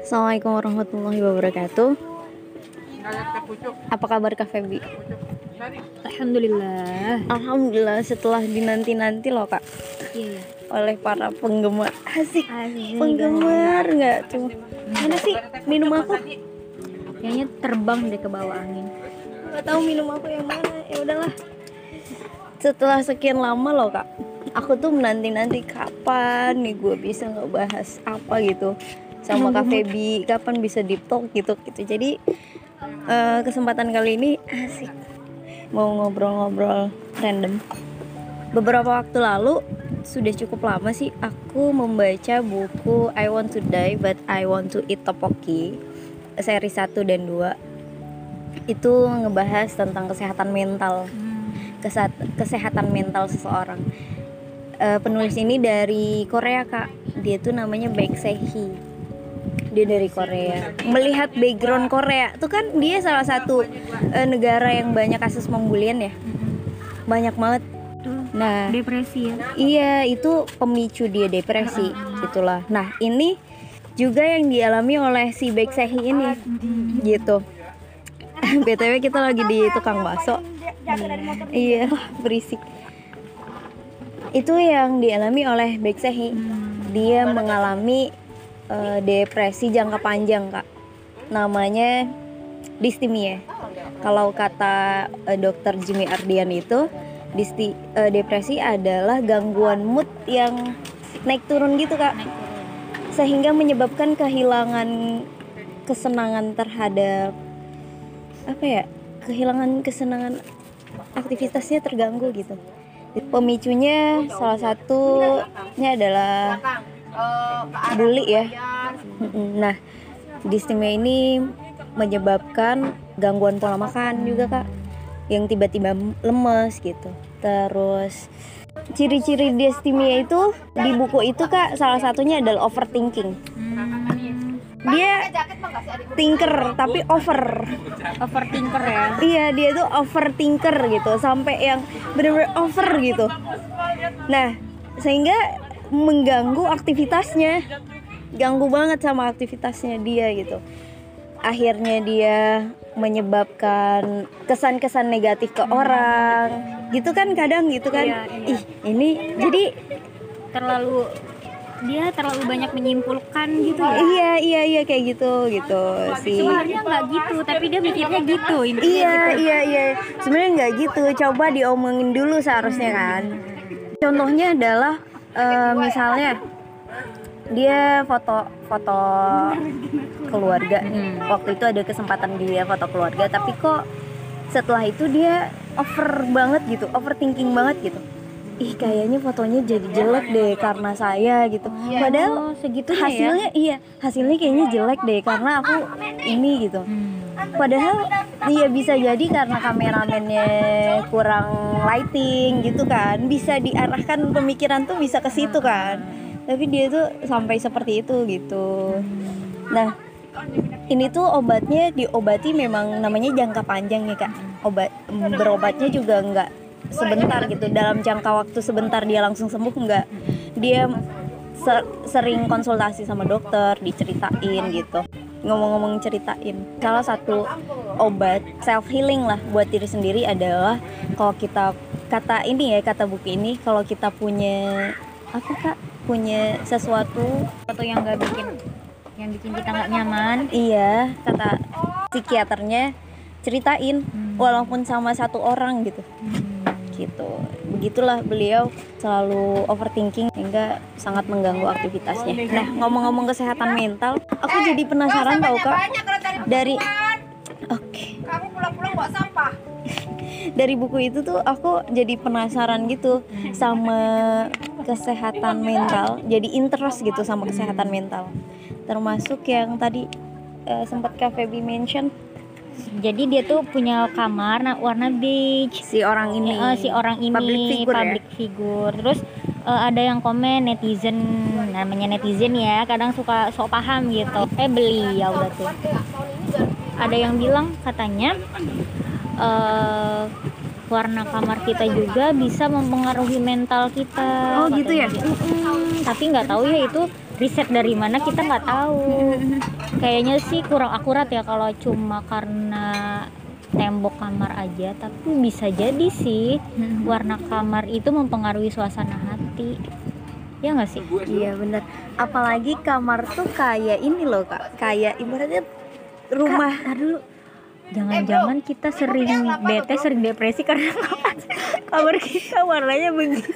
Assalamualaikum warahmatullahi wabarakatuh. Apa kabar Kak Febi? Alhamdulillah. Alhamdulillah setelah dinanti-nanti loh Kak Iya. oleh para penggemar. Asik. Asik. Penggemar nggak tuh? Mana sih minum aku? Kayaknya terbang deh ke bawah angin. Nggak tahu minum aku yang mana. Ya udahlah. Setelah sekian lama loh Kak, aku tuh menanti-nanti kapan nih gue bisa ngebahas apa gitu sama Kak Febi, kapan bisa deep talk gitu gitu. Jadi eh, kesempatan kali ini asik. Mau ngobrol-ngobrol random. Beberapa waktu lalu sudah cukup lama sih aku membaca buku I Want to Die But I Want to Eat Tteokbokki seri 1 dan 2 itu ngebahas tentang kesehatan mental. Kesat- kesehatan mental seseorang. Eh, penulis ini dari Korea kak. Dia tuh namanya Baek Sehi dia dari Korea melihat background Korea tuh kan dia salah satu eh, negara yang banyak kasus pembulian ya banyak banget nah depresi ya. Iya, itu pemicu dia depresi, itulah. Nah, ini juga yang dialami oleh si Baek Sehi ini, gitu. BTW kita lagi di tukang bakso. Iya, berisik. Itu yang dialami oleh Baek Sehi. Dia mengalami eh, depresi jangka panjang, Kak. Namanya distimia. Kalau kata eh, dokter Jimmy Ardian itu, disti, eh, depresi adalah gangguan mood yang naik turun gitu, Kak. Sehingga menyebabkan kehilangan kesenangan terhadap apa ya? Kehilangan kesenangan aktivitasnya terganggu gitu. Pemicunya salah satunya adalah bully ya. Nah, distimia ini menyebabkan gangguan pola makan juga kak, yang tiba-tiba lemes gitu. Terus ciri-ciri distimia itu di buku itu kak salah satunya adalah overthinking. Dia thinker tapi over. Overthinker ya. Iya dia tuh overthinker gitu sampai yang bener-bener over gitu. Nah sehingga mengganggu aktivitasnya, ganggu banget sama aktivitasnya dia gitu. Akhirnya dia menyebabkan kesan-kesan negatif ke orang, gitu kan kadang gitu kan. Iya, iya. Ih ini jadi Terlalu dia terlalu banyak menyimpulkan gitu ya. iya iya iya kayak gitu gitu sih. Sebenarnya nggak gitu, tapi dia mikirnya gitu. intinya Iya gitu. iya iya sebenarnya nggak gitu coba diomongin dulu seharusnya kan contohnya adalah eh, misalnya dia foto foto keluarga nih. Waktu itu ada kesempatan dia foto keluarga tapi kok setelah itu dia over banget gitu overthinking banget gitu. Ih kayaknya fotonya jadi jelek deh karena saya gitu. Padahal Oh, segitunya ya. hasilnya iya hasilnya kayaknya jelek deh karena aku ini gitu. Hmm. Padahal dia bisa jadi karena kameramennya kurang lighting gitu kan, bisa diarahkan pemikiran tuh bisa ke situ kan. Tapi dia tuh sampai seperti itu gitu. Nah, ini tuh obatnya diobati memang namanya jangka panjang ya kak. Obat berobatnya juga nggak sebentar gitu. Dalam jangka waktu sebentar dia langsung sembuh nggak. Dia ser- sering konsultasi sama dokter, diceritain gitu ngomong-ngomong ceritain. Salah satu obat self healing lah buat diri sendiri adalah kalau kita kata ini ya kata buku ini kalau kita punya apa kak? Punya sesuatu Sesuatu yang nggak bikin yang bikin kita nggak nyaman. iya. Kata psikiaternya ceritain walaupun sama satu orang gitu gitu. Begitulah beliau selalu overthinking hingga sangat mengganggu aktivitasnya. Nah ngomong-ngomong kesehatan mental aku jadi penasaran tau kak. dari oke. Kamu pulang-pulang bawa sampah. dari buku itu tuh aku jadi penasaran gitu sama kesehatan mental jadi interest gitu sama kesehatan mental. Termasuk yang tadi eh, sempat Kak Feby mention Jadi dia tuh punya kamar nah, warna beige. si orang ini Eh, si orang ini public figure ya? public figure. Terus eh, ada yang komen netizen namanya netizen ya kadang suka sok paham gitu eh beli ya udah tuh ada yang bilang katanya eh warna kamar kita juga bisa mempengaruhi mental kita Oh, gitu ya? tapi nggak tahu ya itu riset dari mana kita nggak tahu. Kayaknya sih kurang akurat ya kalau cuma karena tembok kamar aja tapi bisa jadi sih warna kamar itu mempengaruhi suasana hati. Ya nggak sih? Iya bener Apalagi kamar tuh kayak ini loh kak. Kayak ibaratnya rumah. Kak, dulu jangan-jangan kita sering bete sering depresi karena kamar kita warnanya begitu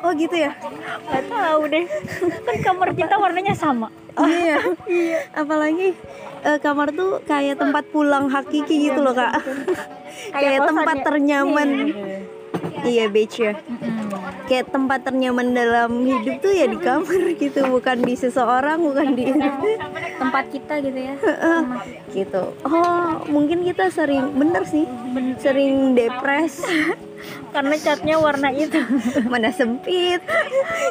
Oh gitu ya? nggak tahu deh. Kan kamar kita warnanya sama. Iya. Apalagi eh, kamar tuh kayak tempat pulang hakiki gitu loh kak. Kayak tempat ya. ternyaman. Iya. Beach ya. Kayak tempat ternyaman dalam hidup tuh ya di kamar gitu Bukan di seseorang, bukan di tempat kita gitu ya. Gitu. Oh mungkin kita sering, bener sih Sering depres karena catnya warna itu. Mana sempit.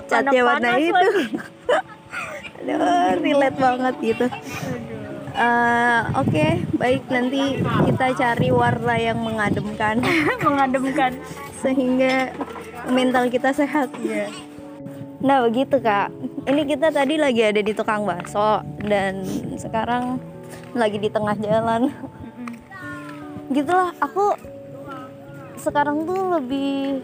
Catnya warna itu. aduh relate banget gitu. Eh, Oke, baik. Nanti kita cari warna yang mengademkan. Mengademkan. Sehingga mental kita sehat. Nah begitu kak. Ini kita tadi lagi ada di tukang bakso dan sekarang lagi di tengah jalan. Gitulah aku sekarang tuh lebih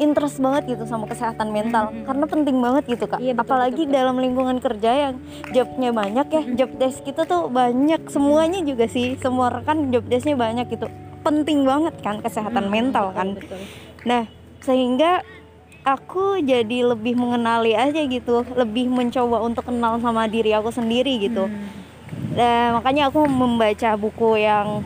interest banget gitu sama kesehatan mental karena penting banget gitu kak. Iya, betul, Apalagi dalam lingkungan kerja yang jobnya banyak ya, job desk kita tuh banyak semuanya juga sih semua rekan job desknya banyak gitu. Penting banget kan kesehatan mental kan. Nah, sehingga aku jadi lebih mengenali aja gitu, lebih mencoba untuk kenal sama diri aku sendiri gitu. Nah, makanya aku membaca buku yang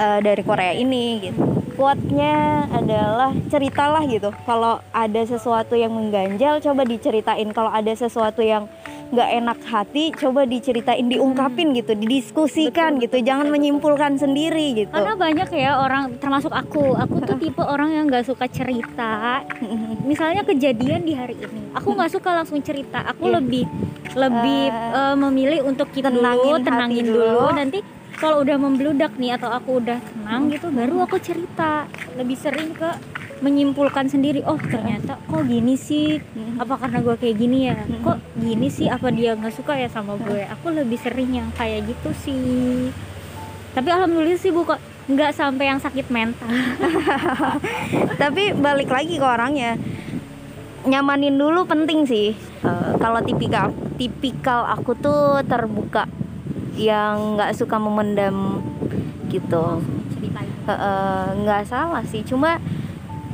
eh, dari Korea ini gitu. Quote-nya adalah ceritalah gitu. Kalau ada sesuatu yang mengganjal, coba diceritain. Kalau ada sesuatu yang nggak enak hati, coba diceritain, diungkapin gitu, didiskusikan gitu. Jangan menyimpulkan sendiri gitu. karena banyak ya orang termasuk aku aku tuh tipe orang yang nggak suka cerita misalnya kejadian di hari ini aku nggak suka langsung cerita aku Iya. lebih lebih eh, memilih untuk keep tenangin dulu tenangin dulu. dulu. nanti kalau udah membludak nih atau aku udah tenang gitu baru aku cerita. Lebih sering ke menyimpulkan sendiri oh ternyata kok gini sih? Apa karena gue kayak gini ya? Kok gini sih? Apa dia nggak suka ya sama gue? Aku lebih sering yang kayak gitu sih. Tapi alhamdulillah sih bu kok nggak sampai yang sakit mental. Tapi balik lagi ke orangnya. Nyamanin dulu penting sih. Eh, kalau tipikal tipikal aku tuh terbuka yang nggak suka memendam gitu. Nggak salah sih. Cuma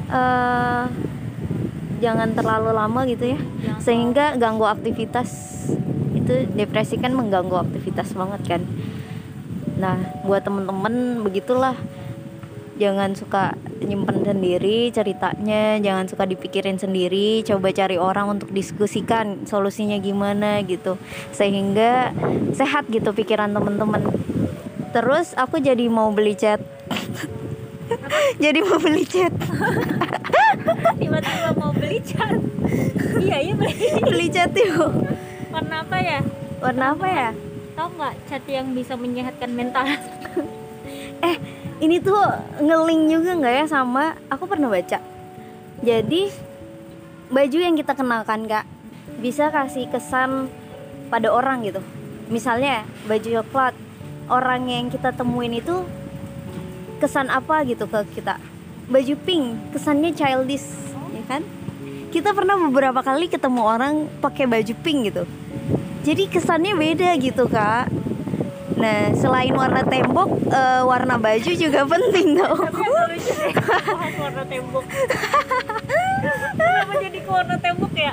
eh jangan terlalu lama gitu ya. Jangan sehingga ganggu aktivitas. Itu depresi kan mengganggu aktivitas banget kan. Nah buat temen-temen begitulah jangan suka nyimpen sendiri ceritanya jangan suka dipikirin sendiri coba cari orang untuk diskusikan solusinya gimana gitu. Sehingga sehat gitu pikiran temen-temen. Terus aku jadi mau beli cat. Jadi mau beli cat. Tiba-tiba mau beli cat. Iya iya beli. Beli cat yuk. Warna apa ya? Warna apa ya? Tahu nggak cat yang bisa menyehatkan mental? Eh ini tuh ngeling juga nggak ya sama? Aku pernah baca. Jadi baju yang kita kenakan kak bisa kasih kesan pada orang gitu. Misalnya baju coklat. Orang yang kita temuin itu kesan apa gitu ke kita? Baju pink kesannya childish ya kan? Kita pernah beberapa kali ketemu orang pakai baju pink gitu. Jadi kesannya beda gitu kak nah selain warna tembok eh, warna baju juga penting tau warna tembok. Kenapa jadi ke warna tembok ya?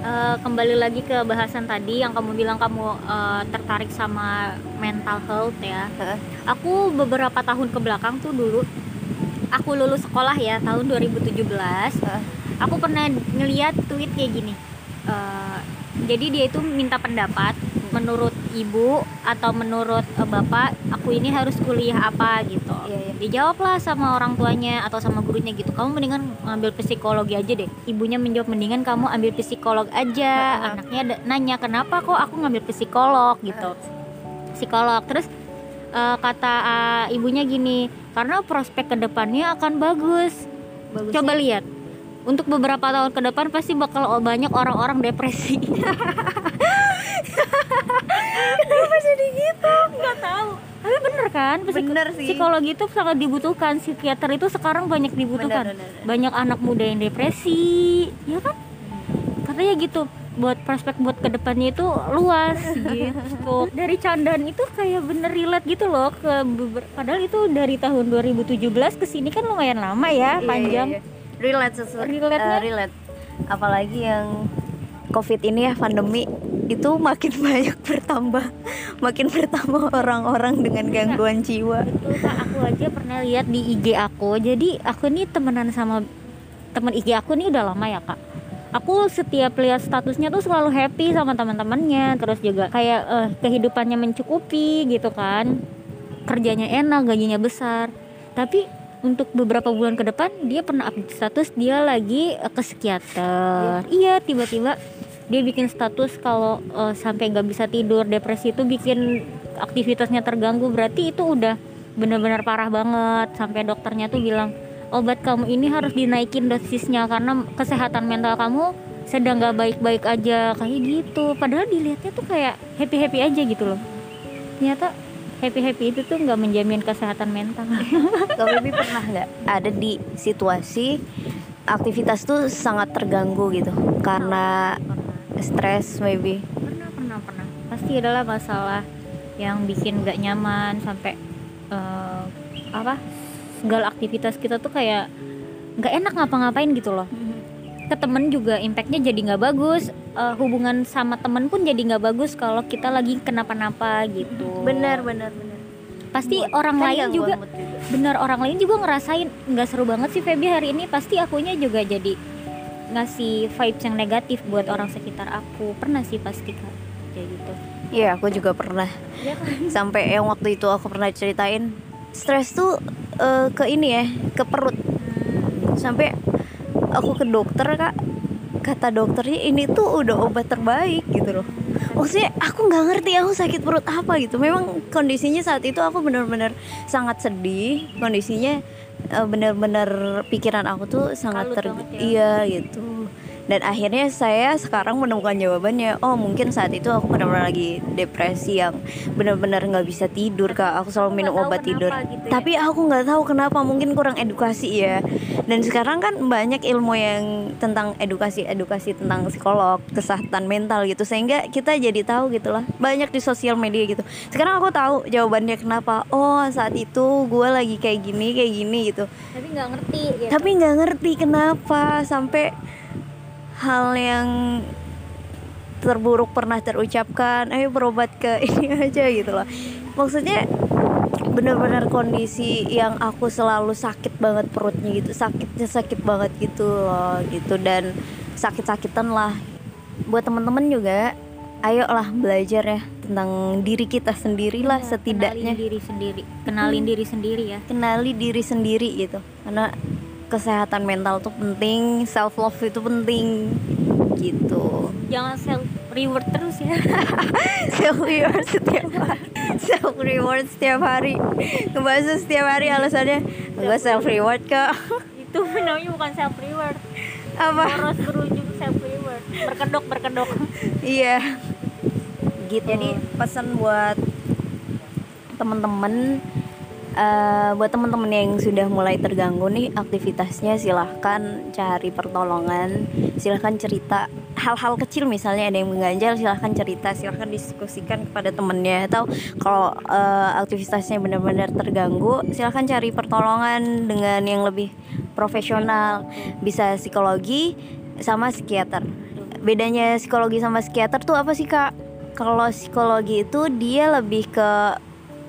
Eh, kembali lagi ke bahasan tadi yang kamu bilang kamu eh, tertarik sama mental health ya. Heeh. aku beberapa tahun ke belakang tuh dulu aku lulus sekolah ya tahun 2017 Heeh. aku pernah ngeliat tweet kayak gini. Eh, jadi dia itu minta pendapat menurut ibu atau menurut eh, bapak aku ini harus kuliah apa gitu. Iya, iya. dijawablah sama orang tuanya atau sama gurunya gitu. Kamu mendingan ngambil psikologi aja deh. Ibunya menjawab mendingan kamu ambil psikolog aja. Heeh. anaknya nanya kenapa kok aku ngambil psikolog? gitu. Psikolog. Terus eh, kata eh, ibunya gini karena prospek ke depannya akan bagus. Bagusnya? Coba lihat. Untuk beberapa tahun ke depan pasti bakal banyak orang-orang depresi kenapa jadi gitu? Nggak tahu. Tapi bener kan? Psik- Bener sih. psikologi itu sangat dibutuhkan. Psikiater itu sekarang banyak dibutuhkan. Bener, bener, bener. banyak anak muda yang depresi ya kan? Katanya gitu. Buat prospek buat ke depannya itu luas gitu. Dari candaan itu kayak bener relate gitu loh ke padahal itu dari tahun 2017 ke sini kan lumayan lama ya Iya, panjang. iya, iya. relate sesuatu Relate-nya? relate. Apalagi yang covid ini ya pandemi itu makin banyak bertambah makin bertambah orang-orang dengan gangguan jiwa Betul kak, aku aja pernah lihat di IG aku. Jadi aku nih temenan sama teman IG aku nih udah lama ya kak. Aku setiap lihat statusnya tuh selalu happy sama teman-temannya. Terus juga kayak eh, kehidupannya mencukupi gitu kan. Kerjanya enak, gajinya besar. Tapi untuk beberapa bulan ke depan dia pernah update status dia lagi eh, ke psikiater. Iya, tiba-tiba dia bikin status kalau eh, sampai nggak bisa tidur, depresi itu bikin aktivitasnya terganggu. Berarti itu udah benar-benar parah banget. Sampai dokternya tuh bilang obat kamu ini harus dinaikin dosisnya karena kesehatan mental kamu sedang nggak baik-baik aja kayak gitu. Padahal dilihatnya tuh kayak happy-happy aja gitu loh. Ternyata happy-happy itu tuh nggak menjamin kesehatan mental. Kak Bibi pernah nggak ada di situasi aktivitas tuh sangat terganggu gitu karena stres maybe. Pernah pernah pernah. Pasti adalah masalah yang bikin nggak nyaman sampai eh, apa segala aktivitas kita tuh kayak nggak enak ngapa-ngapain gitu loh. Ke temen juga impactnya jadi nggak bagus Eh, hubungan sama temen pun jadi nggak bagus kalau kita lagi kenapa-napa gitu. Benar benar benar. Pasti Mood. orang Kan lain juga juga. bener orang lain juga ngerasain nggak seru banget sih Feby hari ini. Pasti akunya juga jadi ngasih vibes yang negatif buat orang sekitar aku pernah sih pasti Kak, kayak gitu Iya, aku juga pernah. Iya kan? Sampai yang waktu itu aku pernah ceritain, stres tuh eh, ke ini ya, ke perut. Sampai aku ke dokter kak, kata dokternya ini tuh udah obat terbaik gitu loh. Maksudnya aku nggak ngerti aku sakit perut apa gitu. Memang kondisinya saat itu aku benar-benar sangat sedih. Kondisinya eh, benar-benar pikiran aku tuh sangat Kalut ter ya. iya gitu dan akhirnya saya sekarang menemukan jawabannya oh mungkin saat itu aku benar-benar lagi depresi yang benar-benar nggak bisa tidur kak. Aku selalu minum obat tidur. gitu ya. tapi aku nggak tahu kenapa mungkin kurang edukasi ya. Dan sekarang kan banyak ilmu yang tentang edukasi edukasi tentang psikolog kesehatan mental gitu sehingga kita jadi tahu gitu lah banyak di sosial media gitu. Sekarang aku tahu jawabannya kenapa. Oh saat itu gue lagi kayak gini kayak gini gitu. Tapi nggak ngerti gitu. tapi nggak ngerti kenapa sampai hal yang terburuk pernah terucapkan ayo berobat ke ini aja gitu loh. Maksudnya bener-bener kondisi yang aku selalu sakit banget perutnya gitu sakitnya sakit banget gitu loh gitu. Dan sakit-sakitan lah. Buat temen-temen juga ayo lah belajar ya tentang diri kita sendiri lah Iya, setidaknya. kenalin diri sendiri. Kenalin diri sendiri ya. Kenali diri sendiri gitu. Karena kesehatan mental tuh penting self love itu penting gitu. Jangan self reward terus ya. Self reward setiap hari. Self reward setiap hari. Ngebahas setiap hari alasannya. Gue self reward kak. Itu namanya bukan self reward apa? Harus berujung self reward berkedok berkedok. Iya. Gitu. Jadi pesan buat temen-temen eh, buat temen-temen yang sudah mulai terganggu nih aktivitasnya silahkan cari pertolongan silahkan cerita hal-hal kecil misalnya ada yang mengganjal silahkan cerita silahkan diskusikan kepada temennya. Atau kalau eh, aktivitasnya benar-benar terganggu silahkan cari pertolongan dengan yang lebih profesional. Bisa psikologi sama psikiater. Bedanya psikologi sama psikiater tuh apa sih kak? Kalau psikologi itu dia lebih ke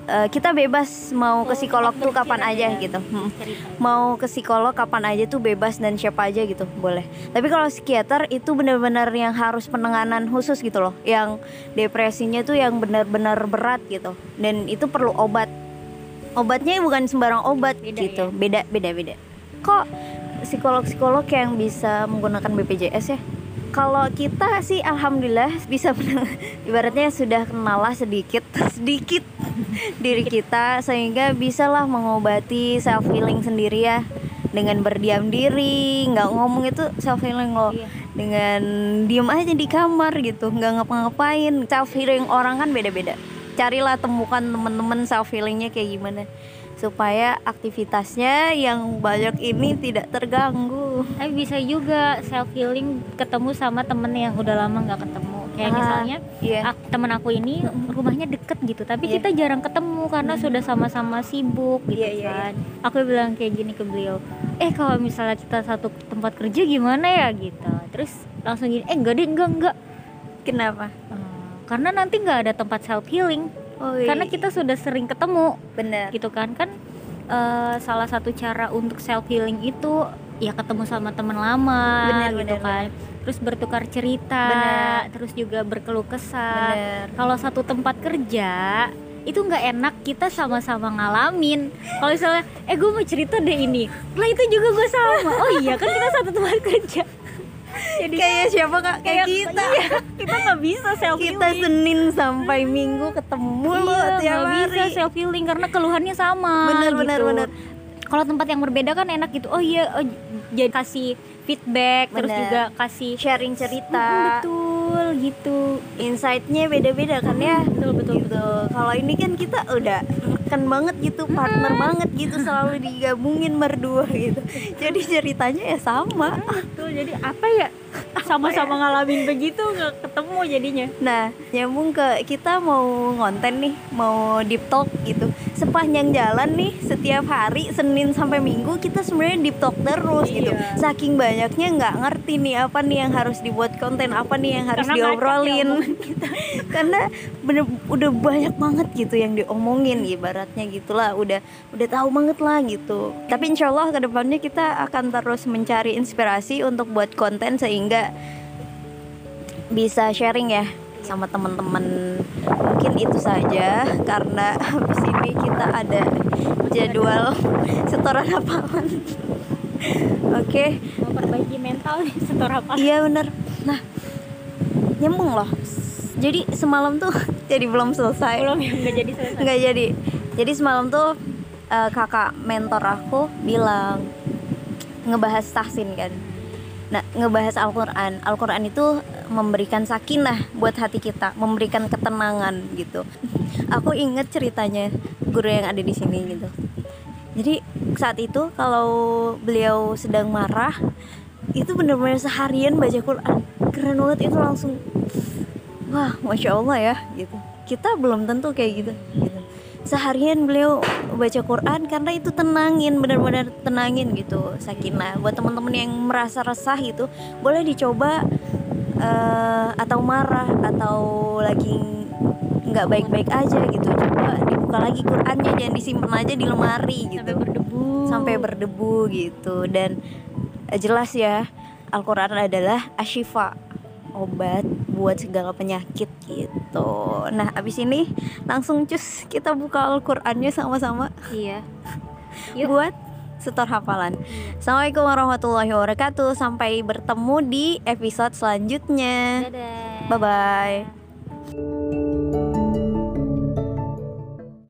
eh, kita bebas mau ke psikolog tuh kapan berpikir aja aja. gitu. Hmm. mau ke psikolog kapan aja tuh bebas dan siapa aja gitu boleh. Tapi kalau psikiater itu benar-benar yang harus penanganan khusus gitu loh. Yang depresinya tuh yang benar-benar berat gitu. Dan itu perlu obat. Obatnya bukan sembarang obat Beda gitu. ya? beda beda beda. Kok psikolog-psikolog yang bisa menggunakan BPJS ya? Kalau kita sih alhamdulillah bisa menang- ibaratnya sudah kenal lah sedikit sedikit diri kita sehingga bisalah mengobati self healing sendiri ya. Dengan berdiam diri nggak ngomong itu self healing loh. Iya. dengan diem aja di kamar gitu nggak ngapa-ngapain. Self healing orang kan beda-beda. Carilah temukan temen-temen self healingnya kayak gimana. Supaya aktivitasnya yang banyak ini tidak terganggu. Tapi bisa juga self healing ketemu sama temen yang udah lama nggak ketemu. Kayak Ah, misalnya iya. ak- temen aku ini rumahnya deket gitu, tapi Iya. kita jarang ketemu karena sudah sama-sama sibuk gitu Iya, iya, kan. Aku bilang kayak gini ke beliau, eh kalau misalnya kita satu tempat kerja gimana ya? Gitu. Terus langsung gini, eh enggak deh, enggak enggak. kenapa? Eh, karena nanti nggak ada tempat self healing, oh, karena kita sudah sering ketemu bener gitu kan. Kan eh, salah satu cara untuk self healing itu ya ketemu sama teman lama Bener, gitu bener, kan. terus bertukar cerita Bener. terus juga berkeluh kesah. Kalau satu tempat kerja itu nggak enak kita sama-sama ngalamin. Kalau misalnya eh gue mau cerita deh ini. Lah itu juga gue sama. Oh iya kan kita satu tempat kerja. Jadi kayak siapa kak kayak kita. iya, kita nggak bisa self kita Senin sampai Minggu ketemu lo iya, tiap nggak hari. bisa self healing karena keluhannya sama Bener, bener, gitu. bener. Kalau tempat yang berbeda kan enak gitu. Oh iya oh, jadi kasih feedback terus Bener. juga kasih sharing cerita. Mm, betul gitu. Insightnya beda-beda kan ya? Betul betul gitu. kalau ini kan kita udah kan banget gitu partner banget gitu selalu digabungin berdua gitu. Jadi ceritanya ya sama. Betul. Jadi apa ya? Sama-sama ngalamin begitu nggak ketemu jadinya. Nah nyambung ke kita mau ngonten nih mau deep talk gitu sepanjang jalan nih setiap hari Senin sampai Minggu kita sebenarnya deep talk terus gitu. Iya. saking banyaknya nggak ngerti nih apa nih yang harus dibuat konten apa nih yang harus Karena diobrolin. diomongan karena bener udah banyak banget gitu yang diomongin ibaratnya gitulah udah udah tahu banget lah gitu. Tapi insya Allah ke depannya kita akan terus mencari inspirasi untuk buat konten sehingga bisa sharing ya sama teman-teman mungkin itu saja karena habis ini kita ada jadwal setoran hafalan oke. Mau perbaiki mental nih setor apa? Iya bener. Nah nyambung loh. Jadi semalam tuh jadi belum selesai. Belum yang nggak jadi selesai. Nggak jadi. Jadi semalam tuh eh, kakak mentor aku bilang Ngebahas tahsin kan. Nah ngebahas Al-Quran. Al-Quran itu memberikan sakinah buat hati kita Memberikan ketenangan gitu. Aku inget ceritanya guru yang ada di sini gitu. Jadi saat itu kalau beliau sedang marah itu benar-benar seharian baca Quran. Keren banget itu langsung wah masya Allah ya gitu. Kita belum tentu kayak gitu, gitu. seharian beliau baca Quran karena itu tenangin benar-benar tenangin gitu sakinah. Buat teman-teman yang merasa resah gitu boleh dicoba eh, atau marah atau lagi nggak baik-baik aja gitu. Coba dibuka lagi Qurannya jangan disimpan aja di lemari gitu. Sampai berdebu. Sampai berdebu gitu. Dan eh, jelas ya Al-Quran adalah asyifa obat buat segala penyakit gitu. Nah abis ini langsung cus kita buka Al-Qurannya sama-sama. Iya. Yuk. buat setor hafalan. Assalamualaikum warahmatullahi wabarakatuh. Sampai bertemu di episode selanjutnya. Dadah. Bye bye